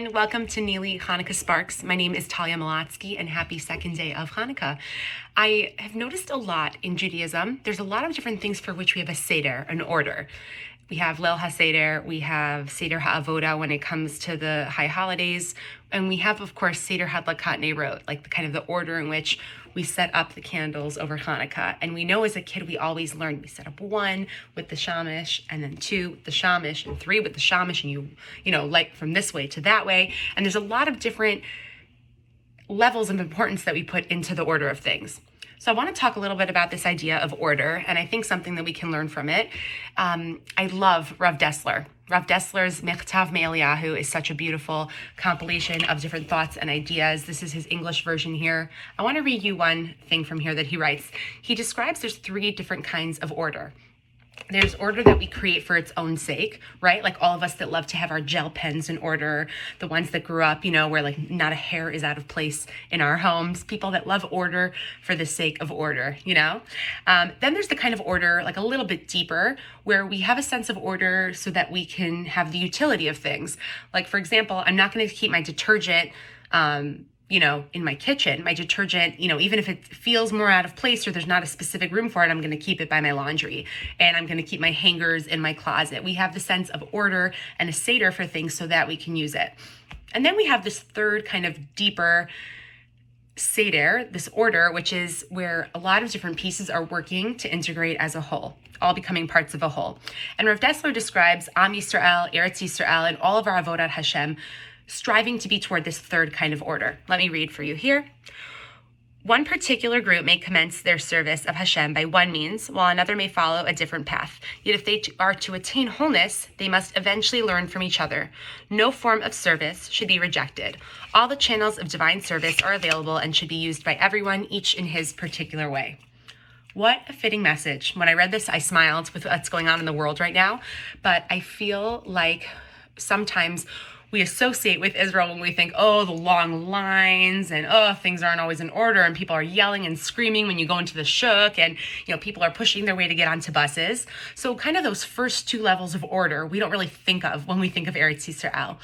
And Welcome to NILI Hanukkah Sparks. My name is Talia Molotsky and happy second day of Hanukkah. I have noticed a lot in Judaism, there's a lot of different things for which we have a Seder, an order. We have Leil HaSeder, we have Seder HaAvoda when it comes to the high holidays, and we have, of course, Seder Hadlakat Nerot, like the kind of the order in which we set up the candles over Hanukkah. And we know as a kid, we always learned we set up one with the shamish, and then two with the shamish, and three with the shamish, and you, you know, like from this way to that way. And there's a lot of different levels of importance that we put into the order of things. So I want to talk a little bit about this idea of order, and I think something that we can learn from it. Um, I love Rav Dessler. Rav Dessler's Michtav Me'Eliyahu is such a beautiful compilation of different thoughts and ideas. This is his English version here. I want to read you one thing from here that he writes. He describes there's three different kinds of order there's order that we create for its own sake, right? Like all of us that love to have our gel pens in order, the ones that grew up, you know, where like not a hair is out of place in our homes, people that love order for the sake of order, you know? Um, then there's the kind of order, like a little bit deeper, where we have a sense of order so that we can have the utility of things. Like, for example, I'm not going to keep my detergent. Um, you know, in my kitchen, my detergent, you know, even if it feels more out of place or there's not a specific room for it, I'm going to keep it by my laundry and I'm going to keep my hangers in my closet. We have the sense of order and a Seder for things so that we can use it. And then we have this third kind of deeper Seder, this order, which is where a lot of different pieces are working to integrate as a whole, all becoming parts of a whole. And Rav Dessler describes Am Yisrael, Eretz Yisrael, and all of our Avodat Hashem striving to be toward this third kind of order. Let me read for you here. One particular group may commence their service of Hashem by one means, while another may follow a different path. Yet if they are to attain wholeness, they must eventually learn from each other. No form of service should be rejected. All the channels of divine service are available and should be used by everyone, each in his particular way. What a fitting message. When I read this, I smiled with what's going on in the world right now, but I feel like sometimes we associate with Israel when we think, oh, the long lines and oh, things aren't always in order and people are yelling and screaming when you go into the shuk and you know people are pushing their way to get onto buses. So kind of those first two levels of order we don't really think of when we think of Eretz Yisrael.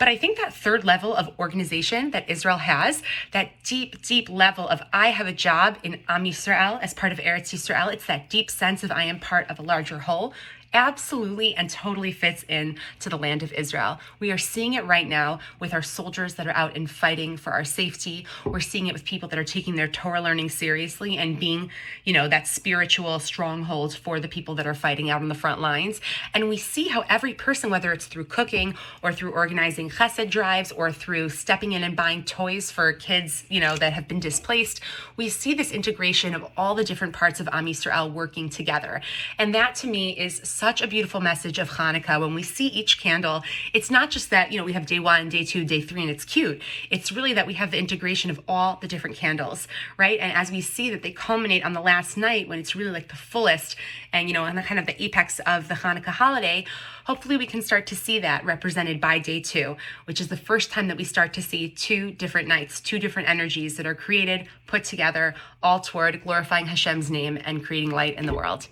But I think that third level of organization that Israel has, that deep, deep level of I have a job in Am Yisrael as part of Eretz Yisrael, it's that deep sense of I am part of a larger whole absolutely and totally fits in to the land of Israel. We are seeing it right now with our soldiers that are out and fighting for our safety. We're seeing it with people that are taking their Torah learning seriously and being, you know, that spiritual stronghold for the people that are fighting out on the front lines. And we see how every person, whether it's through cooking or through organizing chesed drives or through stepping in and buying toys for kids, you know, that have been displaced, we see this integration of all the different parts of Am Yisrael working together. And that to me is such a beautiful message of Hanukkah. When we see each candle, it's not just that, you know, we have day one, day two, day three, and it's cute. It's really that we have the integration of all the different candles, right? And as we see that they culminate on the last night when it's really like the fullest and, you know, and the kind of the apex of the Hanukkah holiday, hopefully we can start to see that represented by day two, which is the first time that we start to see two different nights, two different energies that are created, put together, all toward glorifying Hashem's name and creating light in the world.